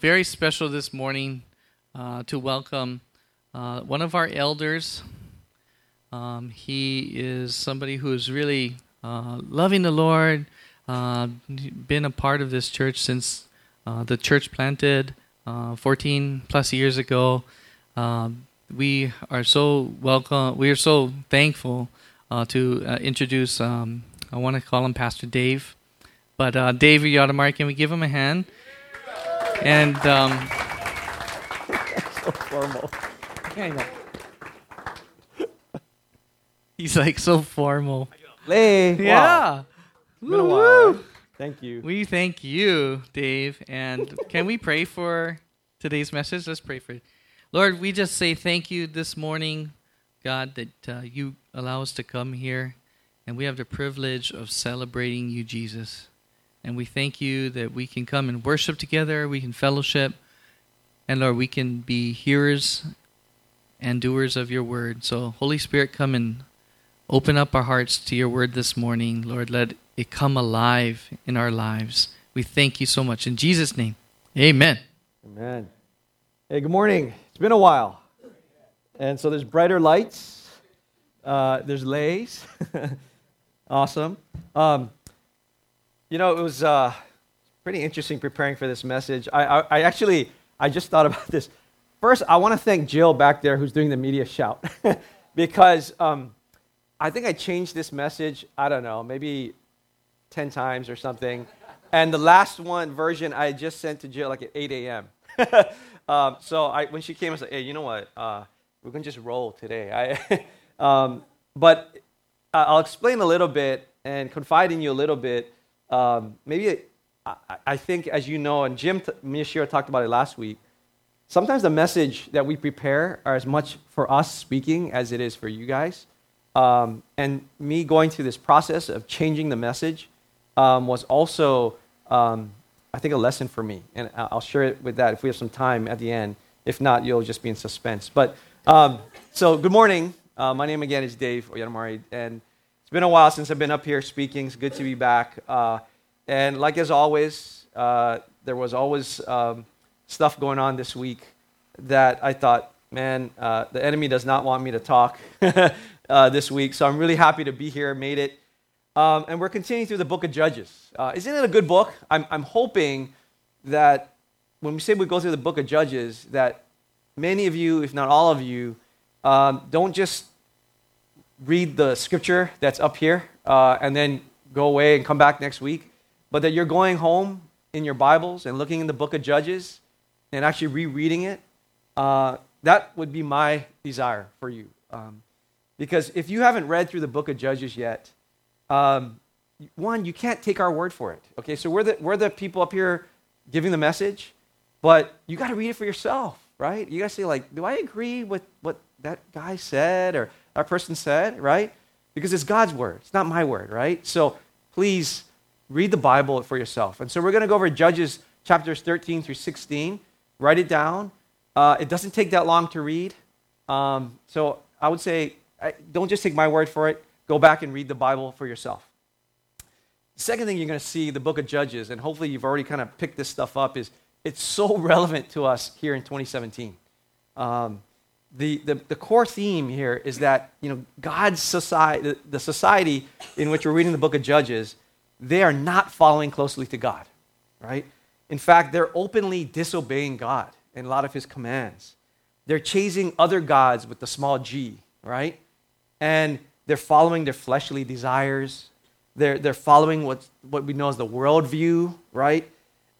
very special this morning uh, to welcome uh, one of our elders. Um, he is somebody who is really uh, loving the Lord, uh, been a part of this church since uh, the church planted uh, 14 plus years ago. Um, we are so welcome. We are so thankful to introduce. Um, I want to call him Pastor Dave. But Dave Yotamar, can we give him a hand? And um, so formal. He's like so formal. Lay. Yeah. Wow. Been a while. Thank you. We thank you, Dave. And can we pray for today's message? Let's pray for it. Lord, we just say thank you this morning, God, that uh, you allow us to come here and we have the privilege of celebrating you, Jesus. And we thank you that we can come and worship together, we can fellowship, and Lord, we can be hearers and doers of your word. So, Holy Spirit, come and open up our hearts to your word this morning. Lord, let it come alive in our lives. We thank you so much. In Jesus' name, amen. Amen. Hey, good morning. It's been a while. And so there's brighter lights, uh, there's lays. awesome. Um, you know, it was uh, pretty interesting preparing for this message. I, I, I actually, I just thought about this. First, I want to thank Jill back there who's doing the media shout because um, I think I changed this message, I don't know, maybe 10 times or something. And the last one version I just sent to Jill like at 8 a.m. um, so I, when she came, I said, hey, you know what? Uh, we're going to just roll today. I, um, but I'll explain a little bit and confide in you a little bit um, maybe I, I, think, as you know, and Jim t- Miyashiro talked about it last week, sometimes the message that we prepare are as much for us speaking as it is for you guys. Um, and me going through this process of changing the message um, was also, um, I think, a lesson for me. And I'll share it with that if we have some time at the end. If not, you'll just be in suspense. But um, so, good morning. Uh, my name again is Dave Oyatamari, and it's been a while since I've been up here speaking. It's good to be back. Uh, and like as always, uh, there was always um, stuff going on this week that I thought, man, uh, the enemy does not want me to talk uh, this week. So I'm really happy to be here, made it. Um, and we're continuing through the book of Judges. Uh, isn't it a good book? I'm, I'm hoping that when we say we go through the book of Judges, that many of you, if not all of you, um, don't just read the scripture that's up here uh, and then go away and come back next week, but that you're going home in your Bibles and looking in the book of Judges and actually rereading it. Uh, that would be my desire for you. Um, because if you haven't read through the book of Judges yet, um, one, you can't take our word for it. Okay, so we're the, we're the people up here giving the message, but you got to read it for yourself, right? You got to say, like, do I agree with what that guy said or that person said, right? Because it's God's word, it's not my word, right? So please read the Bible for yourself. And so we're going to go over Judges chapters 13 through 16. Write it down. Uh, it doesn't take that long to read. Um, so I would say don't just take my word for it. Go back and read the Bible for yourself. The second thing you're going to see the book of Judges, and hopefully you've already kind of picked this stuff up, is it's so relevant to us here in 2017. Um, the, the, the, core theme here is that you know god's society the, the, society in which we're reading the book of judges they are not following closely to god right? In fact they're openly disobeying god and a lot of his commands. They're chasing other gods with the small g right? And they're following their fleshly desires. They're, they're following what, what we know as the worldview right?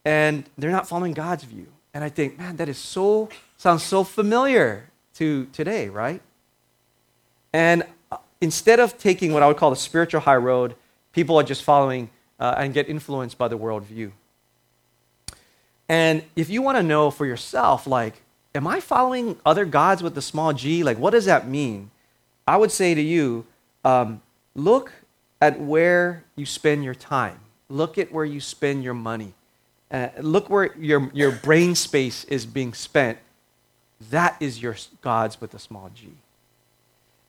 And they're not following god's view. And i think man that is so sounds so familiar to today, right? And uh, instead of taking what I would call the spiritual high road, people are just following uh, and get influenced by the worldview. And if you want to know for yourself, like, am I following other gods with the small g? Like, what does that mean? I would say to you, um, look at where you spend your time. Look at where you spend your money. Uh, look where your, your brain space is being spent that is your God's with a small g.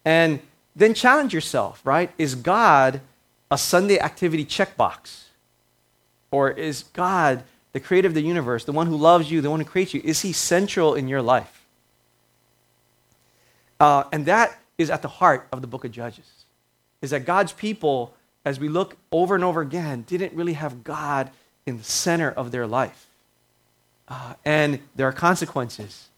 And then challenge yourself, right? Is God a Sunday activity checkbox? Or is God the creator of the universe, the one who loves you, the one who creates you, is he central in your life? Uh, and that is at the heart of the book of Judges. Is that God's people, as we look over and over again, didn't really have God in the center of their life. Uh, and there are consequences.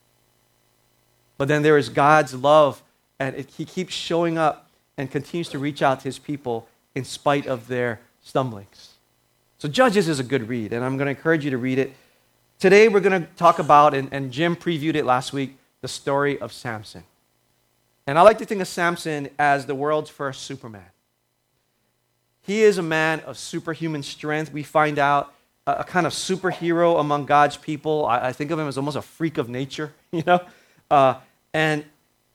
But then there is God's love, and it, He keeps showing up and continues to reach out to His people in spite of their stumblings. So, Judges is a good read, and I'm going to encourage you to read it. Today, we're going to talk about, and, and Jim previewed it last week, the story of Samson. And I like to think of Samson as the world's first Superman. He is a man of superhuman strength. We find out a, a kind of superhero among God's people. I, I, think of him as almost a freak of nature, you know? Uh, and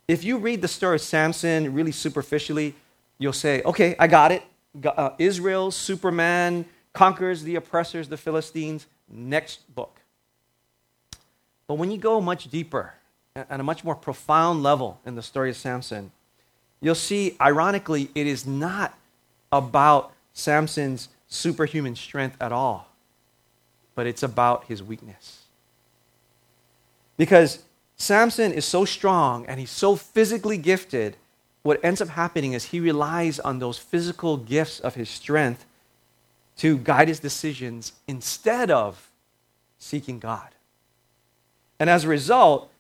if you read the story of Samson really superficially, you'll say, okay, I got it. Uh, Israel's Superman conquers the oppressors, the Philistines. Next book. But when you go much deeper, at a much more profound level in the story of Samson, you'll see, ironically, it is not about Samson's superhuman strength at all, but it's about his weakness. Because Samson is so strong and he's so physically gifted, what ends up happening is he relies on those physical gifts of his strength to guide his decisions instead of seeking God. And as a result,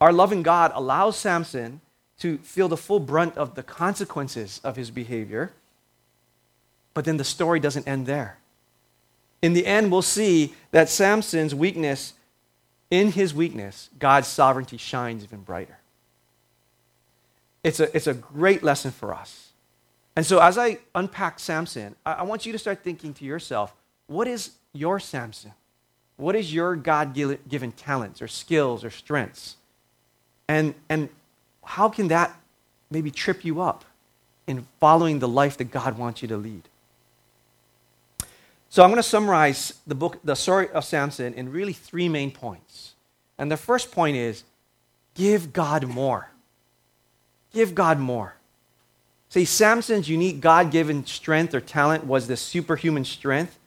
our loving God allows Samson to feel the full brunt of the consequences of his behavior. But then the story doesn't end there. In the end, we'll see that Samson's weakness, in his weakness, God's sovereignty shines even brighter. It's a, it's a great lesson for us. And so, as I unpack Samson, I, I want you to start thinking to yourself what is your Samson? What is your God given talents or skills or strengths? And, and how can that maybe trip you up in following the life that God wants you to lead? So I'm going to summarize the book, the story of Samson, in really three main points. And the first point is give God more. Give God more. See, Samson's unique God given strength or talent was this superhuman strength,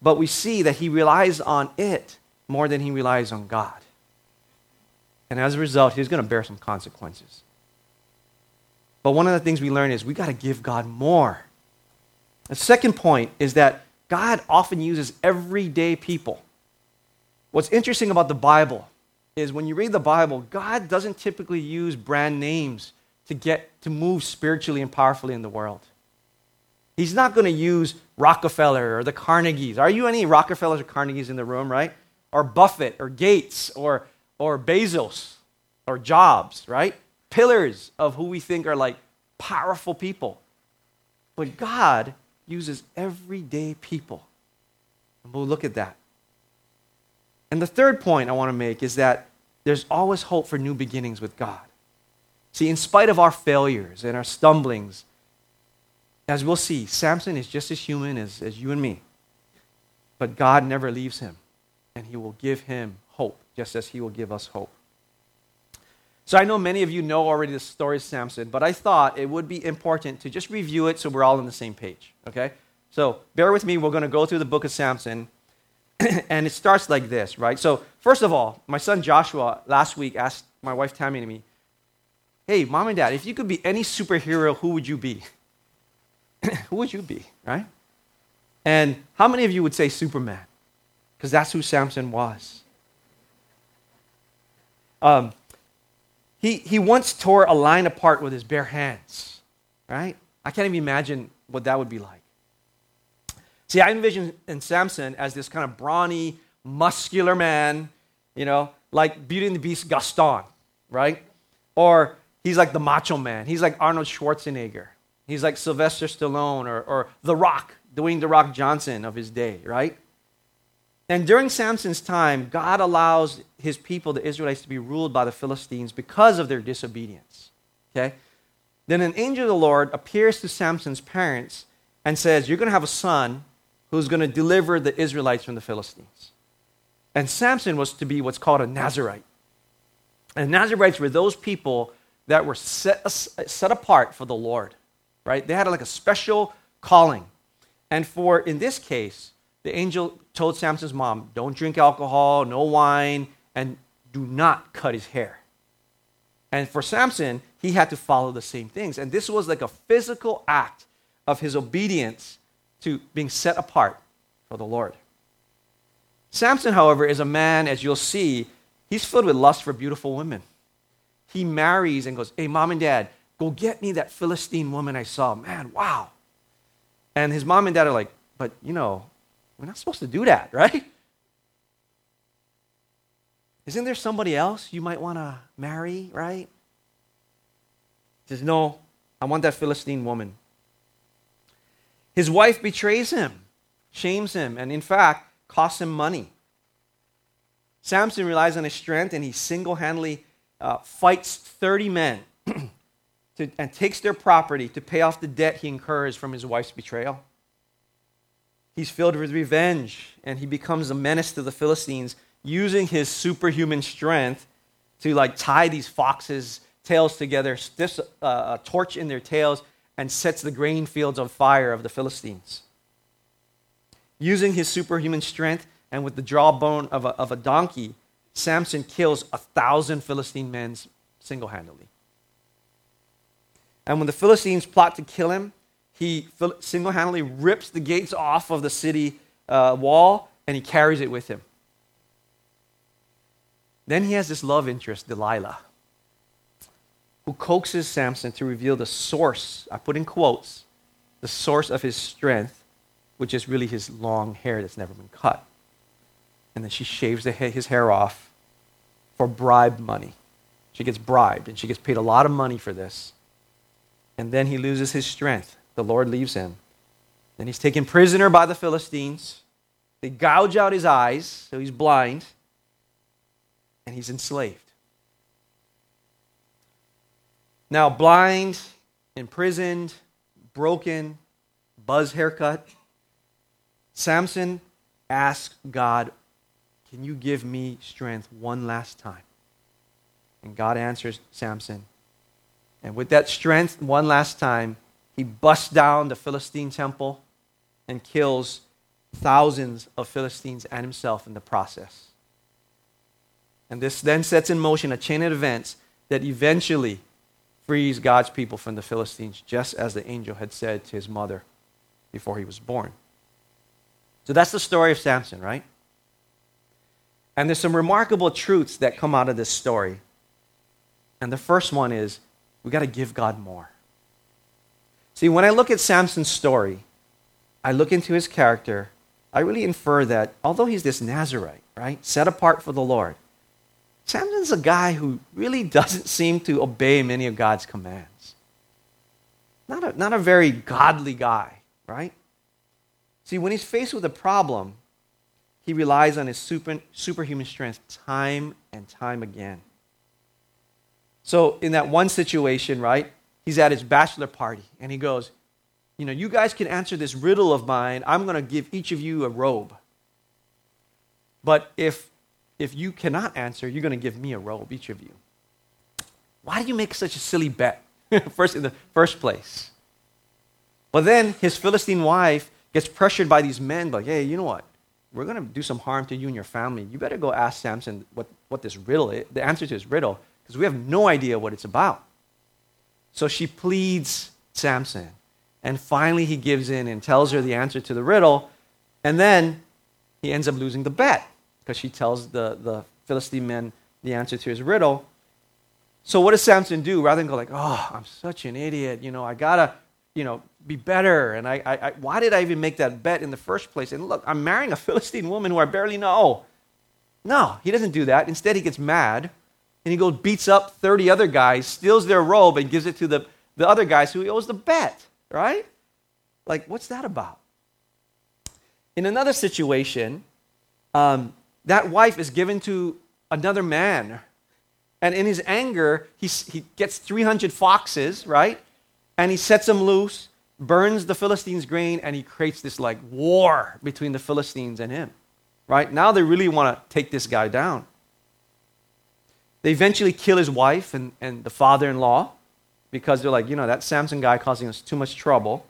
but we see that he relies on it more than he relies on God. And as a result, he's going to bear some consequences. But one of the things we learn is we got to give God more. The second point is that God often uses everyday people. What's interesting about the Bible is when you read the Bible, God doesn't typically use brand names to get to move spiritually and powerfully in the world. He's not going to use Rockefeller or the Carnegies. Are you any Rockefellers or Carnegies in the room, right? Or Buffett or Gates or or Bezos or Jobs, right? Pillars of who we think are like powerful people. But God uses everyday people. And we'll look at that. And the third point I want to make is that there's always hope for new beginnings with God. See, in spite of our failures and our stumblings, as we'll see, Samson is just as human as, as you and me. But God never leaves him, and he will give him hope just as he will give us hope. So I know many of you know already the story of Samson, but I thought it would be important to just review it so we're all on the same page, okay? So bear with me, we're going to go through the book of Samson, and it starts like this, right? So, first of all, my son Joshua last week asked my wife Tammy and me, Hey, mom and dad, if you could be any superhero, who would you be? who would you be, right? And how many of you would say Superman? Because that's who Samson was. Um, he, he once tore a line apart with his bare hands, right? I can't even imagine what that would be like. See, I envision in Samson as this kind of brawny, muscular man, you know, like Beauty and the Beast Gaston, right? Or he's like the macho man. He's like Arnold Schwarzenegger. He's like Sylvester Stallone or, or The Rock, Dwayne The Rock Johnson of his day, right? And during Samson's time, God allows his people, the Israelites, to be ruled by the Philistines because of their disobedience. Okay? Then an angel of the Lord appears to Samson's parents and says, You're going to have a son who's going to deliver the Israelites from the Philistines. And Samson was to be what's called a Nazarite. And Nazarites were those people that were set, set apart for the Lord, right? They had like a special calling. And for, in this case, the angel told Samson's mom, don't drink alcohol, no wine, and do not cut his hair. And for Samson, he had to follow the same things. And this was like a physical act of his obedience to being set apart for the Lord. Samson, however, is a man, as you'll see, he's filled with lust for beautiful women. He marries and goes, Hey, mom and dad, go get me that Philistine woman I saw. Man, wow. And his mom and dad are like, But, you know, we're not supposed to do that, right? Isn't there somebody else you might want to marry, right? He says, No, I want that Philistine woman. His wife betrays him, shames him, and in fact, costs him money. Samson relies on his strength and he single handedly uh, fights 30 men to, and takes their property to pay off the debt he incurs from his wife's betrayal. He's filled with revenge and he becomes a menace to the Philistines using his superhuman strength to like tie these foxes' tails together, sticks uh, a torch in their tails, and sets the grain fields on fire of the Philistines. Using his superhuman strength and with the jawbone of a, of a donkey, Samson kills a thousand Philistine men single handedly. And when the Philistines plot to kill him, he single handedly rips the gates off of the city uh, wall and he carries it with him. Then he has this love interest, Delilah, who coaxes Samson to reveal the source, I put in quotes, the source of his strength, which is really his long hair that's never been cut. And then she shaves his hair off for bribe money. She gets bribed, and she gets paid a lot of money for this. And then he loses his strength. The Lord leaves him. Then he's taken prisoner by the Philistines. They gouge out his eyes, so he's blind and he's enslaved. Now, blind, imprisoned, broken, buzz haircut, Samson asks God, Can you give me strength one last time? And God answers Samson. And with that strength, one last time, he busts down the Philistine temple and kills thousands of Philistines and himself in the process. And this then sets in motion a chain of events that eventually frees God's people from the Philistines, just as the angel had said to his mother before he was born. So that's the story of Samson, right? And there's some remarkable truths that come out of this story. And the first one is we got to give God more. See, when I look at Samson's story, I look into his character, I really infer that although he's this Nazarite, right, set apart for the Lord, Samson's a guy who really doesn't seem to obey many of God's commands. Not a, not a very godly guy, right? See, when he's faced with a problem, he relies on his super, superhuman strength time and time again. So, in that one situation, right, he's at his bachelor party and he goes, You know, you guys can answer this riddle of mine. I'm going to give each of you a robe. But if if you cannot answer, you're going to give me a robe, each of you. Why do you make such a silly bet first in the first place? But then his Philistine wife gets pressured by these men, like, hey, you know what? We're going to do some harm to you and your family. You better go ask Samson what, what this riddle is, the answer to his riddle, because we have no idea what it's about. So she pleads Samson. And finally, he gives in and tells her the answer to the riddle. And then he ends up losing the bet because she tells the, the Philistine men the answer to his riddle. So what does Samson do? Rather than go like, oh, I'm such an idiot, you know, I gotta, you know, be better. And I, I, I, why did I even make that bet in the first place? And look, I'm marrying a Philistine woman who I barely know. No, he doesn't do that. Instead, he gets mad and he goes beats up 30 other guys, steals their robe, and gives it to the, the other guys who he owes the bet, right? Like, what's that about? In another situation, um, that wife is given to another man. And in his anger, he, he gets 300 foxes, right? And he sets them loose, burns the Philistines' grain, and he creates this like war between the Philistines and him, right? Now they really want to take this guy down. They eventually kill his wife and, and the father in law because they're like, you know, that Samson guy causing us too much trouble.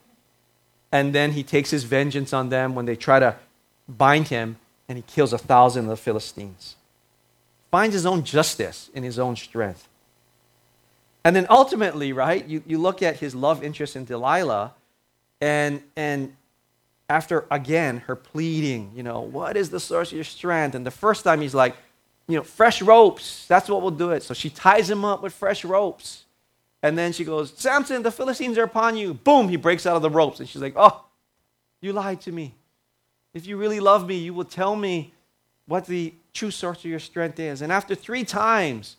And then he takes his vengeance on them when they try to bind him, and he kills a thousand of the Philistines. Finds his own justice in his own strength. And then ultimately, right, you, you look at his love interest in Delilah, and, and after again her pleading, you know, what is the source of your strength? And the first time he's like, you know, fresh ropes, that's what will do it. So she ties him up with fresh ropes. And then she goes, Samson, the Philistines are upon you. Boom, he breaks out of the ropes. And she's like, oh, you lied to me. If you really love me, you will tell me what the true source of your strength is. And after three times,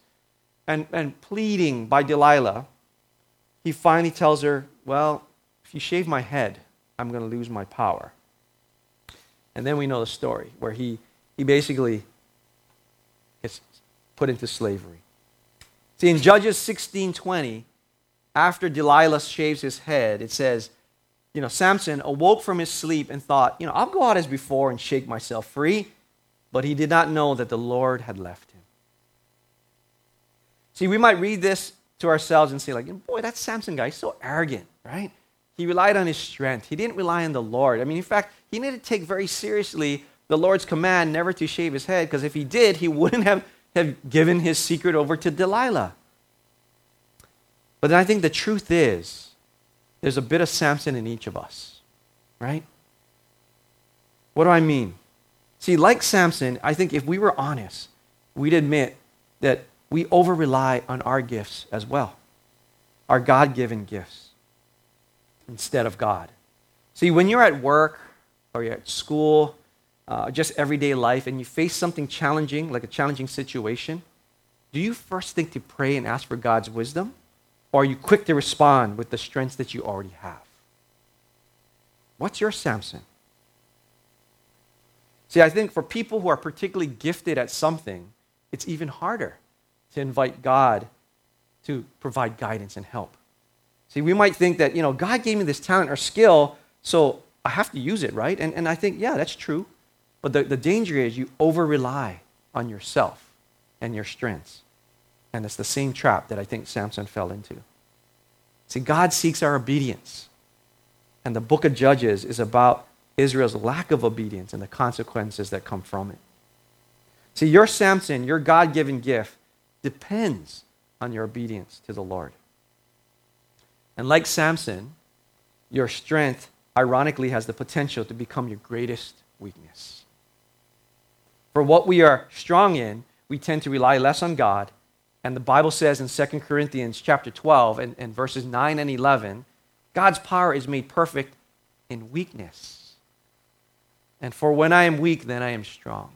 and, and pleading by Delilah, he finally tells her, Well, if you shave my head, I'm going to lose my power. And then we know the story where he, he basically gets put into slavery. See, in Judges 16:20, after Delilah shaves his head, it says, you know, Samson awoke from his sleep and thought, you know, I'll go out as before and shake myself free. But he did not know that the Lord had left. See, we might read this to ourselves and say, like, boy, that Samson guy, he's so arrogant, right? He relied on his strength. He didn't rely on the Lord. I mean, in fact, he needed to take very seriously the Lord's command never to shave his head, because if he did, he wouldn't have, have given his secret over to Delilah. But then I think the truth is, there's a bit of Samson in each of us, right? What do I mean? See, like Samson, I think if we were honest, we'd admit that we over rely on our gifts as well, our God given gifts, instead of God. See, when you're at work or you're at school, uh, just everyday life, and you face something challenging, like a challenging situation, do you first think to pray and ask for God's wisdom? Or are you quick to respond with the strengths that you already have? What's your Samson? See, I think for people who are particularly gifted at something, it's even harder to invite God to provide guidance and help. See, we might think that, you know, God gave me this talent or skill, so I have to use it, right? And, and I think, yeah, that's true. But the, the danger is you over rely on yourself and your strengths. And it's the same trap that I think Samson fell into. See, God seeks our obedience. And the book of Judges is about Israel's lack of obedience and the consequences that come from it. See, your Samson, your God given gift, depends on your obedience to the Lord. And like Samson, your strength, ironically, has the potential to become your greatest weakness. For what we are strong in, we tend to rely less on God. And the Bible says in 2 Corinthians chapter 12 and, and verses 9 and 11, God's power is made perfect in weakness. And for when I am weak, then I am strong.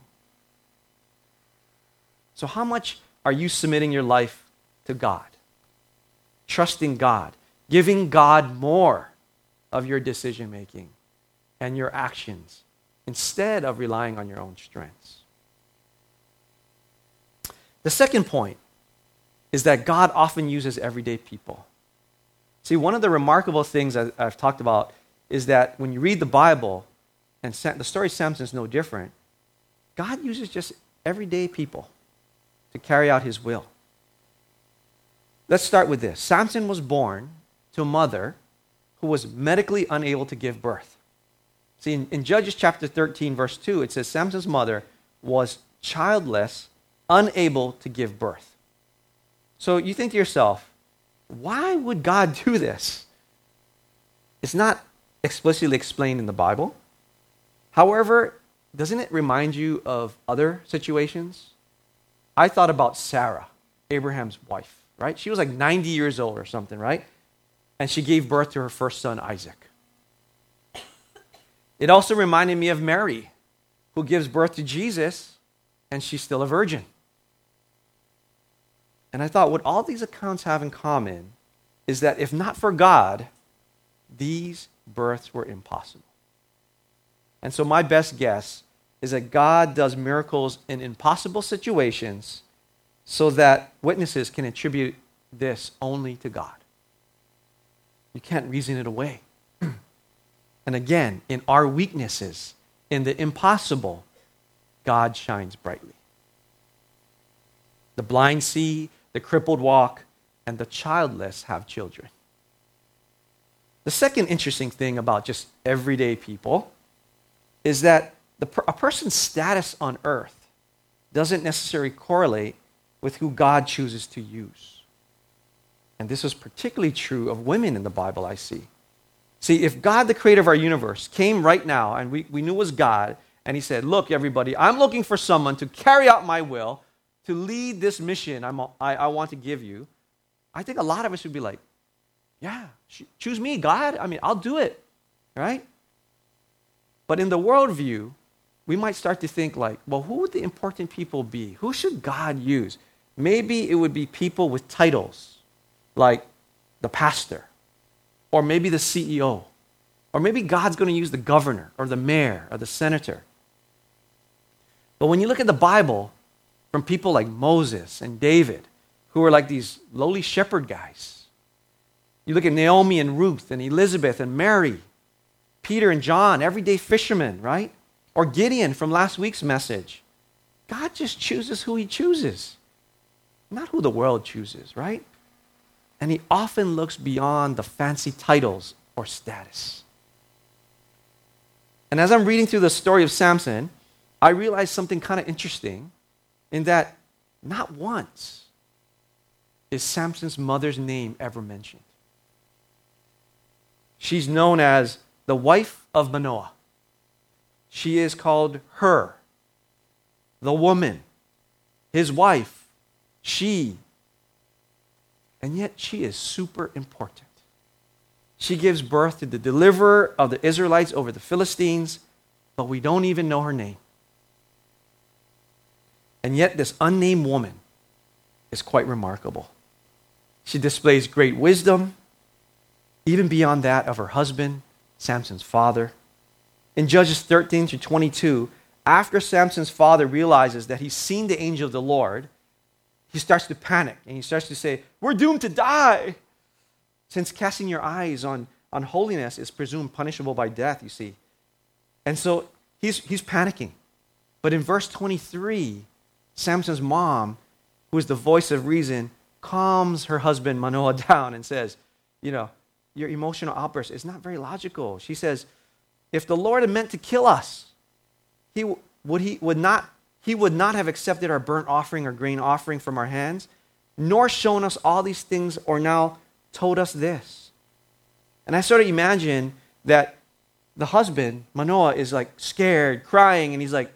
So, how much are you submitting your life to God? Trusting God, giving God more of your decision making and your actions instead of relying on your own strengths. The second point is that God often uses everyday people. See, one of the remarkable things I've talked about is that when you read the Bible, and the story of Samson is no different, God uses just everyday people to carry out his will. Let's start with this Samson was born to a mother who was medically unable to give birth. See, in, in, Judges chapter 13, verse 2, it says Samson's mother was childless, unable to give birth. So you think to yourself, why would God do this? It's not explicitly explained in the Bible. However, doesn't it remind you of other situations? I thought about Sarah, Abraham's wife, right? She was like 90 years old or something, right? And she gave birth to her first son, Isaac. It also reminded me of Mary, who gives birth to Jesus, and she's still a virgin. And I thought what all these accounts have in common is that if not for God, these births were impossible. And so, my best guess is that God does miracles in impossible situations so that witnesses can attribute this only to God. You can't reason it away. and again, in our weaknesses, in the impossible, God shines brightly. The blind see, the crippled walk, and the childless have children. The second interesting thing about just everyday people is that a person's status on earth doesn't necessarily correlate with who God chooses to use. And this is particularly true of women in the Bible, I see. See, if God, the creator of our universe, came right now and we, we knew was God, and he said, Look, everybody, I'm looking for someone to carry out my will, to lead this mission I'm, I, I want to give you, I think a lot of us would be like, Yeah, choose me, God. I mean, I'll do it, right? But in the worldview, we might start to think like, well, who would the important people be? Who should God use? Maybe it would be people with titles, like the pastor, or maybe the CEO, or maybe God's going to use the governor, or the mayor, or the senator. But when you look at the Bible, from people like Moses and David, who are like these lowly shepherd guys, you look at Naomi and Ruth and Elizabeth and Mary, Peter and John, everyday fishermen, right? Or Gideon from last week's message. God just chooses who he chooses, not who the world chooses, right? And he often looks beyond the fancy titles or status. And as I'm reading through the story of Samson, I realized something kind of interesting in that not once is Samson's mother's name ever mentioned. She's known as the wife of Manoah. She is called her, the woman, his wife, she. And yet she is super important. She gives birth to the deliverer of the Israelites over the Philistines, but we don't even know her name. And yet, this unnamed woman is quite remarkable. She displays great wisdom, even beyond that of her husband, Samson's father. In Judges 13 to 22, after Samson's father realizes that he's seen the angel of the Lord, he starts to panic and he starts to say, We're doomed to die. Since casting your eyes on, on holiness is presumed punishable by death, you see. And so he's, he's panicking. But in verse 23, Samson's mom, who is the voice of reason, calms her husband Manoah down and says, You know, your emotional outburst is not very logical. She says, if the Lord had meant to kill us, he would, he, would not, he would not have accepted our burnt offering or grain offering from our hands, nor shown us all these things or now told us this. And I sort of imagine that the husband, Manoah, is like scared, crying, and he's like,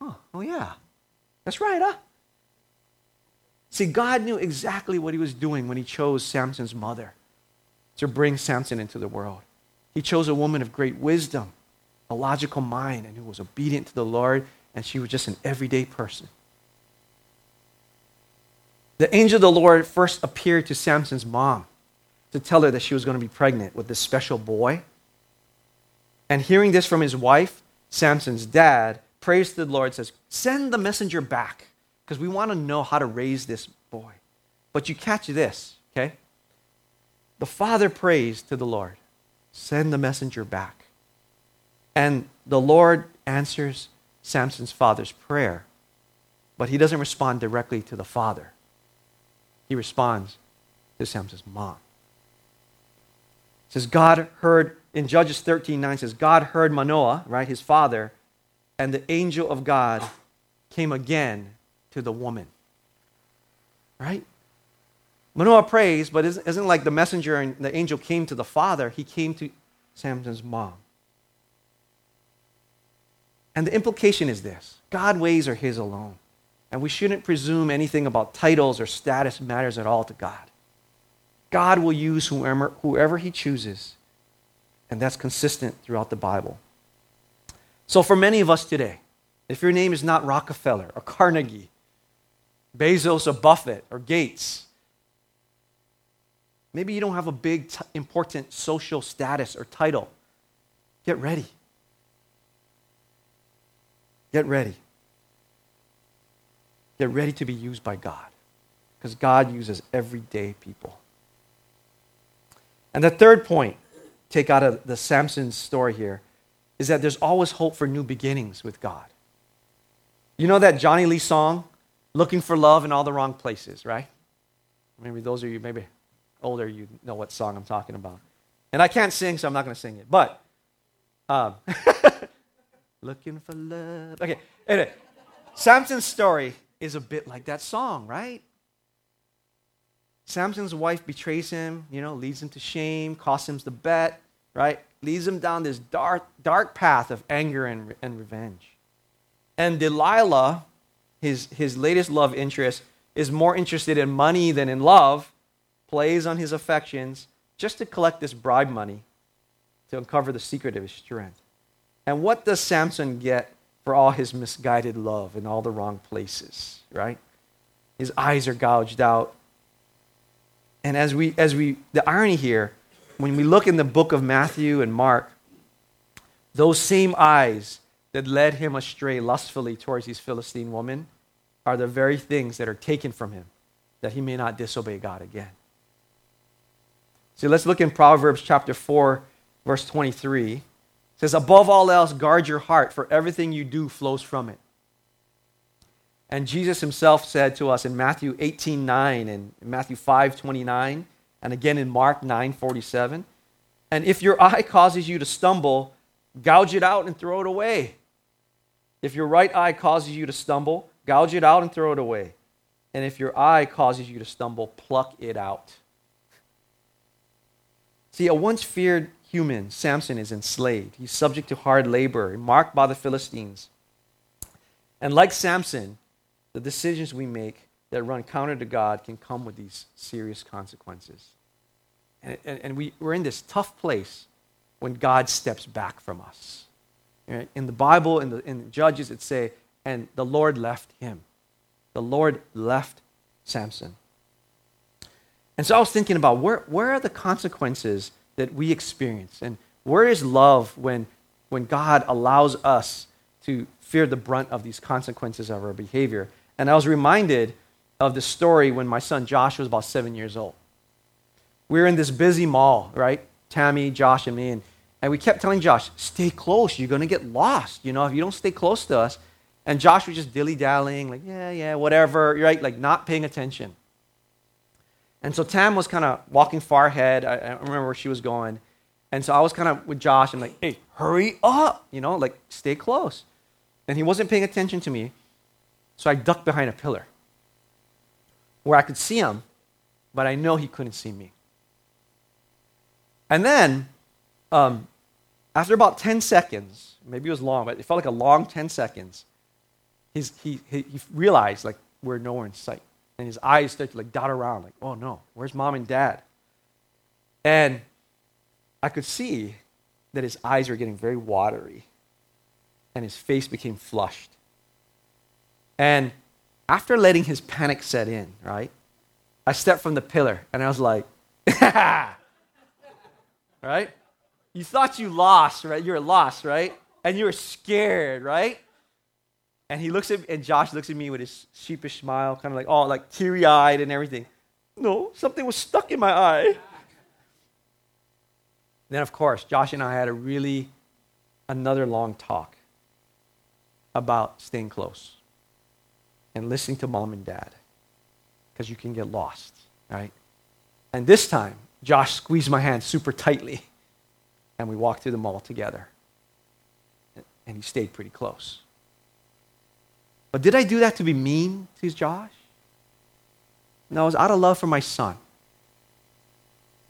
oh, oh yeah, that's right, huh? See, God knew exactly what he was doing when he chose Samson's mother to bring Samson into the world. He chose a woman of great wisdom, a logical mind, and who was obedient to the Lord, and she was just an everyday person. The angel of the Lord first appeared to Samson's mom to tell her that she was going to be pregnant with this special boy. And hearing this from his wife, Samson's dad, prays to the Lord, says, Send the messenger back, because we want to know how to raise this boy. But you catch this, okay? The father prays to the Lord. Send the messenger back. And the Lord answers Samson's father's prayer, but he doesn't respond directly to the father. He responds to Samson's mom. It says God heard in Judges 13 9 says God heard Manoah, right, his father, and the angel of God came again to the woman. Right? Manoah prays, but isn't, isn't like the messenger and the angel came to the father, he came to Samson's mom. And the implication is this God ways are his alone. And we shouldn't presume anything about titles or status matters at all to God. God will use whoever, whoever he chooses. And that's consistent throughout the Bible. So, for many of us today, if your name is not Rockefeller or Carnegie, Bezos or Buffett or Gates, Maybe you don't have a big, t- important social status or title. Get ready. Get ready. Get ready to be used by God because God uses everyday people. And the third point, take out of the Samson story here, is that there's always hope for new beginnings with God. You know that Johnny Lee song, Looking for Love in All the Wrong Places, right? Maybe those of you, maybe older, you know what song I'm talking about. And I can't sing, so I'm not going to sing it. But um, looking for love. Okay, anyway, Samson's story is a bit like that song, right? Samson's wife betrays him, you know, leads him to shame, costs him the bet, right? Leads him down this dark, dark path of anger and, and revenge. And Delilah, his, his latest love interest, is more interested in money than in love, plays on his affections just to collect this bribe money to uncover the secret of his strength. And what does Samson get for all his misguided love in all the wrong places, right? His eyes are gouged out. And as we, as we, the irony here, when we look in the book of Matthew and Mark, those same eyes that led him astray lustfully towards these Philistine women are the very things that are taken from him that he may not disobey God again. So let's look in Proverbs chapter 4, verse 23. It says, Above all else, guard your heart, for everything you do flows from it. And Jesus himself said to us in Matthew 18 9 and Matthew 5 29, and again in Mark 9 47. And if your eye causes you to stumble, gouge it out and throw it away. If your right eye causes you to stumble, gouge it out and throw it away. And if your eye causes you to stumble, pluck it out. See, a once feared human, Samson, is enslaved. He's subject to hard labor, marked by the Philistines. And like Samson, the decisions we make that run counter to God can come with these serious consequences. And, and, and we, we're in this tough place when God steps back from us. In the Bible, in the, in the Judges, it say, and the Lord left him. The Lord left Samson. And so I was thinking about where, where are the consequences that we experience? And where is love when, when God allows us to fear the brunt of these consequences of our behavior? And I was reminded of the story when my son Josh was about seven years old. We were in this busy mall, right? Tammy, Josh, and me. And, and we kept telling Josh, stay close. You're going to get lost. You know, if you don't stay close to us. And Josh was just dilly dallying, like, yeah, yeah, whatever, right? Like, not paying attention. And so Tam was kind of walking far ahead. I, I remember where she was going. And so I was kind of with Josh. I'm like, hey, hurry up, you know, like, stay close. And he wasn't paying attention to me. So I ducked behind a pillar where I could see him, but I know he couldn't see me. And then, um, after about 10 seconds, maybe it was long, but it felt like a long 10 seconds, he, he realized, like, we're nowhere in sight. And his eyes started to, like, dot around, like, oh no, where's mom and dad? And I could see that his eyes were getting very watery, and his face became flushed. And after letting his panic set in, right, I stepped from the pillar and I was like, right? You thought you lost, right? You were lost, right? And you were scared, right? And he looks at and Josh looks at me with his sheepish smile, kind of like, oh, like teary eyed and everything. No, something was stuck in my eye. Then, of course, Josh and I had a really another long talk about staying close and listening to mom and dad because you can get lost, right? And this time, Josh squeezed my hand super tightly and we walked through the mall together. And he stayed pretty close. But did I do that to be mean to Josh? No, it was out of love for my son.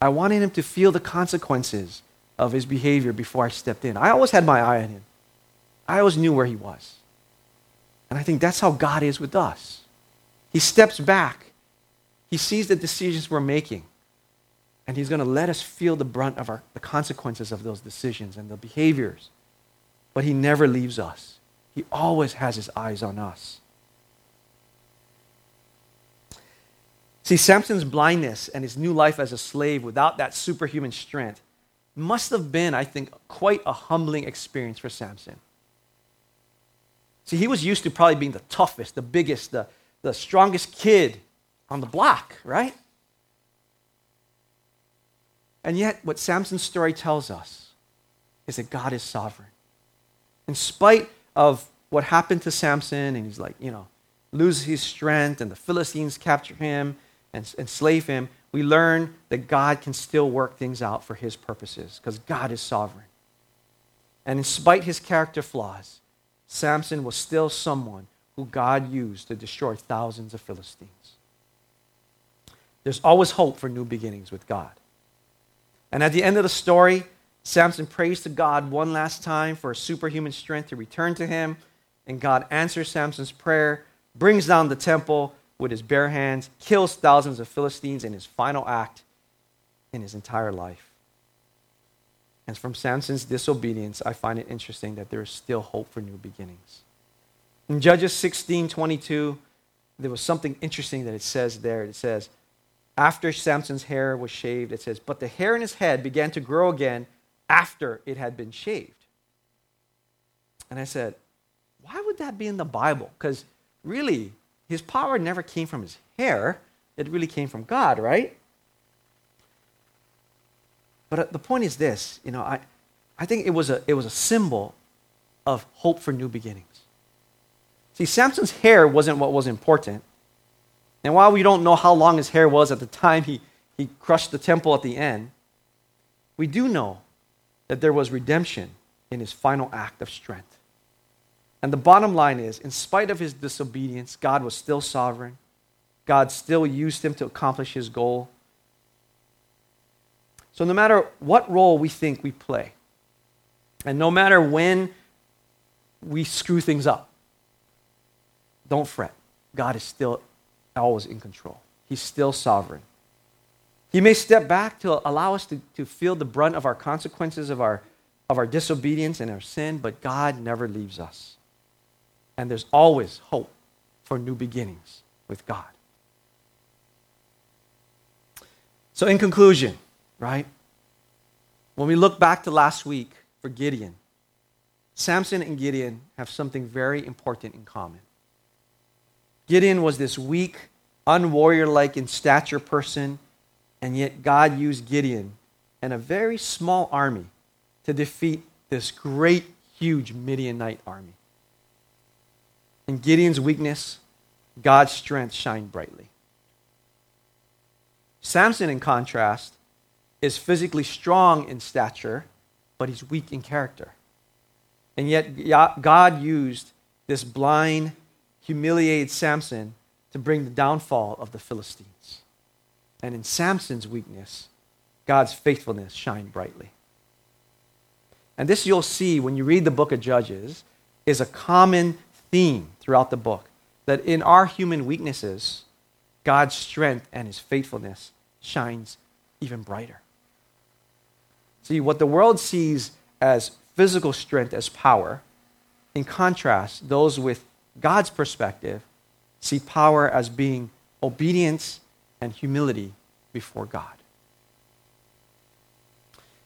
I wanted him to feel the consequences of his behavior before I stepped in. I always had my eye on him. I always knew where he was. And I think that's how God is with us. He steps back, He sees the decisions we're making, and He's going to let us feel the brunt of our, the consequences of those decisions and the behaviors. But He never leaves us, He always has His eyes on us. See, Samson's blindness and his new life as a slave without that superhuman strength must have been, I think, quite a humbling experience for Samson. See, he was used to probably being the toughest, the biggest, the, the strongest kid on the block, right? And yet, what Samson's story tells us is that God is sovereign. In spite of what happened to Samson, and he's like, you know, loses his strength, and the Philistines capture him and enslave him, we learn that God can still work things out for his purposes because God is sovereign. And in spite of his character flaws, Samson was still someone who God used to destroy thousands of Philistines. There's always hope for new beginnings with God. And at the end of the story, Samson prays to God one last time for superhuman strength to return to him, and God answers Samson's prayer, brings down the temple with his bare hands, kills thousands of Philistines in his final act in his entire life. And from Samson's disobedience, I find it interesting that there is still hope for new beginnings. In Judges 16 22, there was something interesting that it says there. It says, after Samson's hair was shaved, it says, but the hair in his head began to grow again after it had been shaved. And I said, why would that be in the Bible? Because really, his power never came from his hair, it really came from God, right? But uh, the point is this you know, I, I think it was, a, it was a symbol of hope for new beginnings. See, Samson's hair wasn't what was important. And while we don't know how long his hair was at the time he, he crushed the temple at the end, we do know that there was redemption in his final act of strength. And the bottom line is, in spite of his disobedience, God was still sovereign. God still used him to accomplish his goal. So, no matter what role we think we play, and no matter when we screw things up, don't fret. God is still always in control, He's still sovereign. He may step back to allow us to, to feel the brunt of our consequences of our, of our disobedience and our sin, but God never leaves us. And there's always hope for new beginnings with God. So, in conclusion, right? When we look back to last week for Gideon, Samson and Gideon have something very important in common. Gideon was this weak, unwarrior-like in stature person, and yet God used Gideon and a very small army to defeat this great, huge Midianite army. In Gideon's weakness, God's strength shined brightly. Samson, in contrast, is physically strong in stature, but he's weak in character. And yet, God used this blind, humiliated Samson to bring the downfall of the Philistines. And in Samson's weakness, God's faithfulness shined brightly. And this you'll see when you read the book of Judges is a common theme throughout the book that in our human weaknesses, God's strength and his faithfulness shines even brighter. See, what the world sees as physical strength as power, in contrast, those with God's perspective see power as being obedience and humility before God.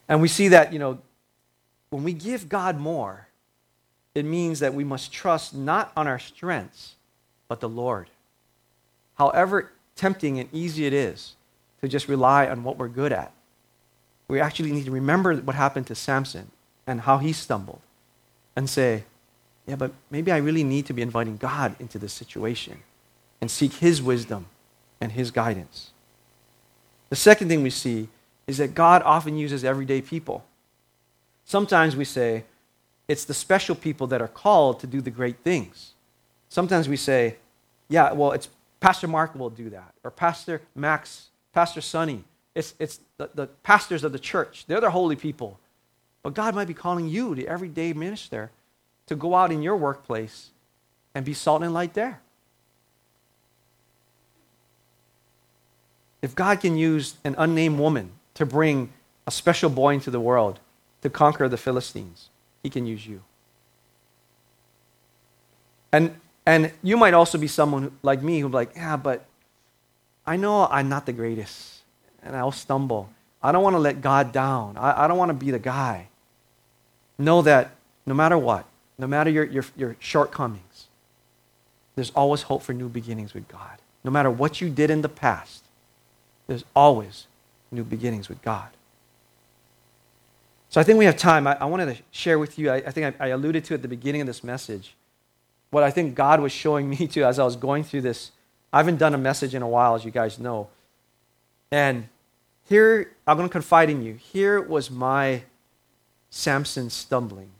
And we see that, you know, when we give God more, it means that we must trust not on our strengths, but the Lord. However tempting and easy it is to just rely on what we're good at, we actually need to remember what happened to Samson and how he stumbled and say, yeah, but maybe I really need to be inviting God into this situation and seek His wisdom and His guidance. The second thing we see is that God often uses everyday people. Sometimes we say it's the special people that are called to do the great things. Sometimes we say, yeah, well, it's Pastor Mark will do that, or Pastor Max, Pastor Sonny. It's, it's the, the pastors of the church. They're the holy people. But God might be calling you, the everyday minister, to go out in your workplace and be salt and light there. If God can use an unnamed woman to bring a special boy into the world to conquer the Philistines, he can use you. And, and you might also be someone like me who's like, yeah, but I know I'm not the greatest and I'll stumble. I don't want to let God down. I, I don't want to be the guy. Know that no matter what, no matter your, your, your shortcomings, there's always hope for new beginnings with God. No matter what you did in the past, there's always new beginnings with God. So I think we have time. I, I wanted to share with you, I, I think I, I alluded to at the beginning of this message, what I think God was showing me to as I was going through this. I haven't done a message in a while, as you guys know. And here, I'm going to confide in you. Here was my Samson stumbling.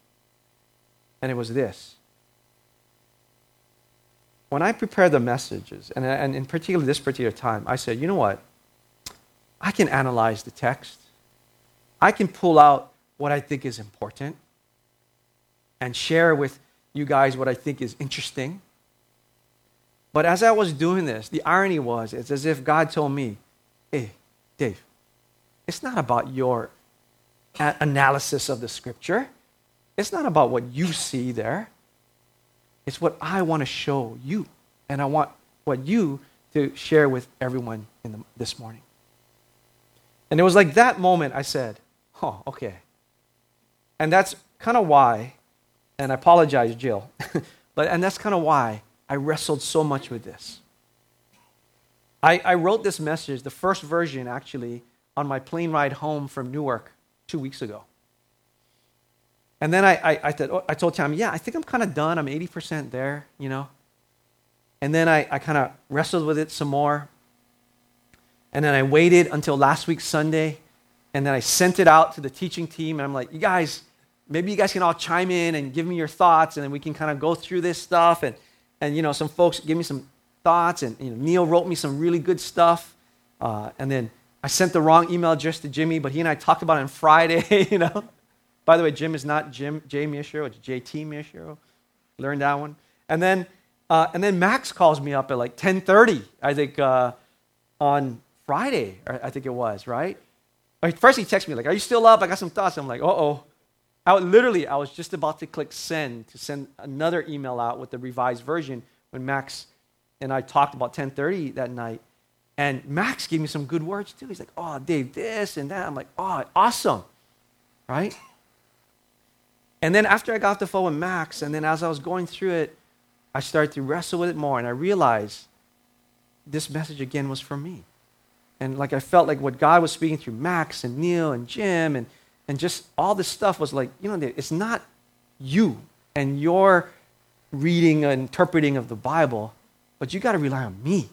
And it was this when I prepare the messages, and, and in particular this particular time, I said, you know what? I can analyze the text. I can pull out what I think is important and share with you guys what I think is interesting. But as I was doing this, the irony was, it's as if God told me, hey, Dave, it's not about your analysis of the scripture. It's not about what you see there. It's what I want to show you. And I want what you to share with everyone in the, this morning. And it was like that moment I said, oh, okay. And that's kind of why, and I apologize, Jill, but and that's kind of why I wrestled so much with this. I, I wrote this message, the first version actually, on my plane ride home from Newark two weeks ago. And then I, I, I, th- oh, I told Tam, yeah, I think I'm kind of done. I'm 80% there, you know. And then I, I kind of wrestled with it some more. And then I waited until last week, Sunday. And then I sent it out to the teaching team. And I'm like, you guys, maybe you guys can all chime in and give me your thoughts. And then we can kind of go through this stuff. And, and you know, some folks give me some thoughts. And you know, Neil wrote me some really good stuff. Uh, and then I sent the wrong email address to Jimmy, but he and I talked about it on Friday, you know. By the way, Jim is not Jim J Mishiro, it's JT Mishiro. Learned that one. And then, uh, and then Max calls me up at like 10:30, I think, uh, on Friday, I think it was, right? First, he texts me like, "Are you still up? I got some thoughts." I'm like, "Uh oh." I literally, I was just about to click send to send another email out with the revised version when Max and I talked about 10:30 that night, and Max gave me some good words too. He's like, "Oh, Dave, this and that." I'm like, "Oh, awesome," right? And then after I got off the phone with Max, and then as I was going through it, I started to wrestle with it more, and I realized this message again was for me. And like I felt like what God was speaking through Max and Neil and Jim and, and just all this stuff was like, you know, it's not you and your reading and interpreting of the Bible, but you got to rely on me.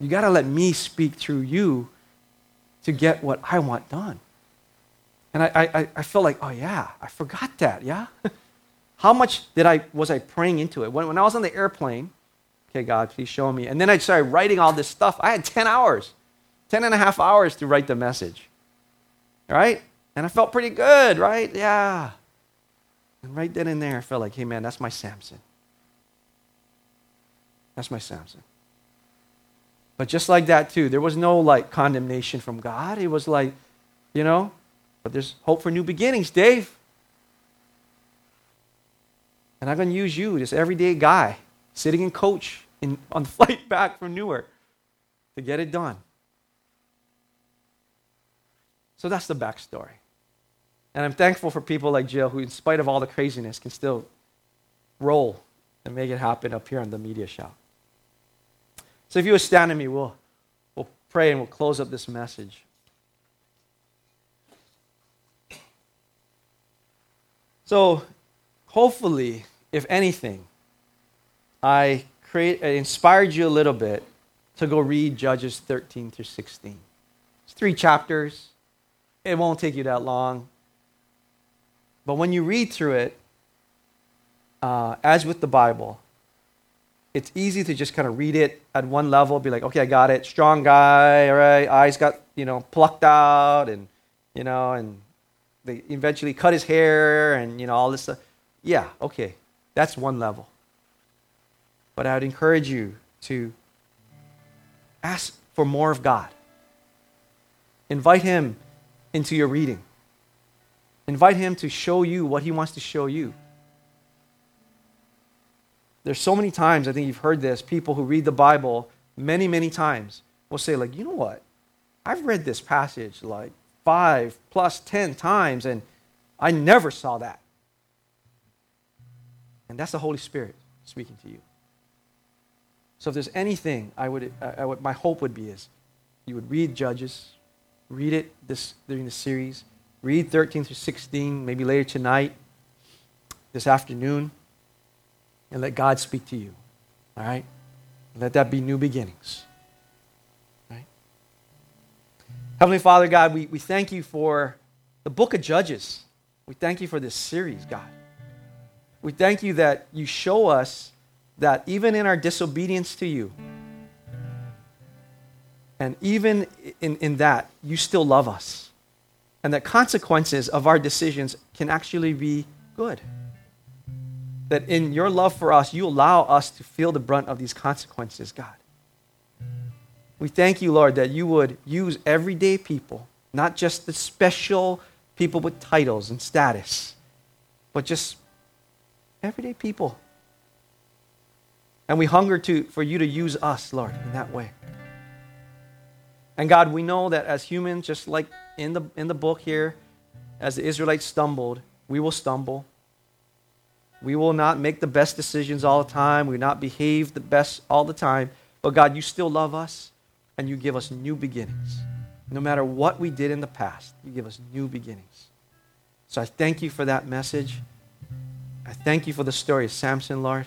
You got to let me speak through you to get what I want done. And I, I, I felt like, oh yeah, I forgot that, yeah? How much did I was I praying into it? When, when I was on the airplane, okay, God, please show me. And then I started writing all this stuff. I had 10 hours, 10 and a half hours to write the message. Right? And I felt pretty good, right? Yeah. And right then and there, I felt like, hey man, that's my Samson. That's my Samson. But just like that, too, there was no like condemnation from God. It was like, you know, but there's hope for new beginnings, Dave. And I'm going to use you, this everyday guy, sitting in coach in, on the flight back from Newark, to get it done. So that's the backstory. And I'm thankful for people like Jill, who, in spite of all the craziness, can still roll and make it happen up here on the media show. So if you would stand with me, we'll, we'll pray and we'll close up this message. So, hopefully, if anything, I create, I inspired you a little bit to go read Judges 13 through 16. It's three chapters. It won't take you that long. But when you read through it, uh, as with the Bible, it's easy to just kind of read it at one level, be like, okay, I got it. Strong guy, all right. Eyes got, you know, plucked out and, you know, and they eventually cut his hair and you know all this stuff. Yeah, okay, that's one level. But I would encourage you to ask for more of God. Invite Him into your reading. Invite Him to show you what He wants to show you. There's so many times, I think you've heard this, people who read the Bible many, many times will say, like, you know what? I've read this passage like five plus ten times, and I never saw that. And that's the Holy Spirit speaking to you. So if there's anything I would, I would, my hope would be is you would read Judges, read it this during the series, read 13 through 16, maybe later tonight, this afternoon, and let God speak to you. All right? Let that be new beginnings. Heavenly Father, God, we, we thank you for the book of Judges. We thank you for this series, God. We thank you that you show us that even in our disobedience to you, and even in, in that, you still love us. And that consequences of our decisions can actually be good. That in your love for us, you allow us to feel the brunt of these consequences, God. We thank you, Lord, that you would use everyday people, not just the special people with titles and status, but just everyday people. And we hunger to, for you to use us, Lord, in that way. And God, we know that as humans, just like in the, in the book here, as the Israelites stumbled, we will stumble. We will not make the best decisions all the time. We will not behave the best all the time. But God, you still love us and you give us new beginnings. No matter what we did in the past, you give us new beginnings. So I thank you for that message. I thank you for the story of Samson, Lord.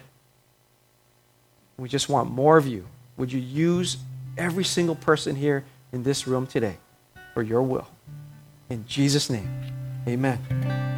We just want more of you. Would you use every single person here in this room today for your will? In Jesus' name, amen.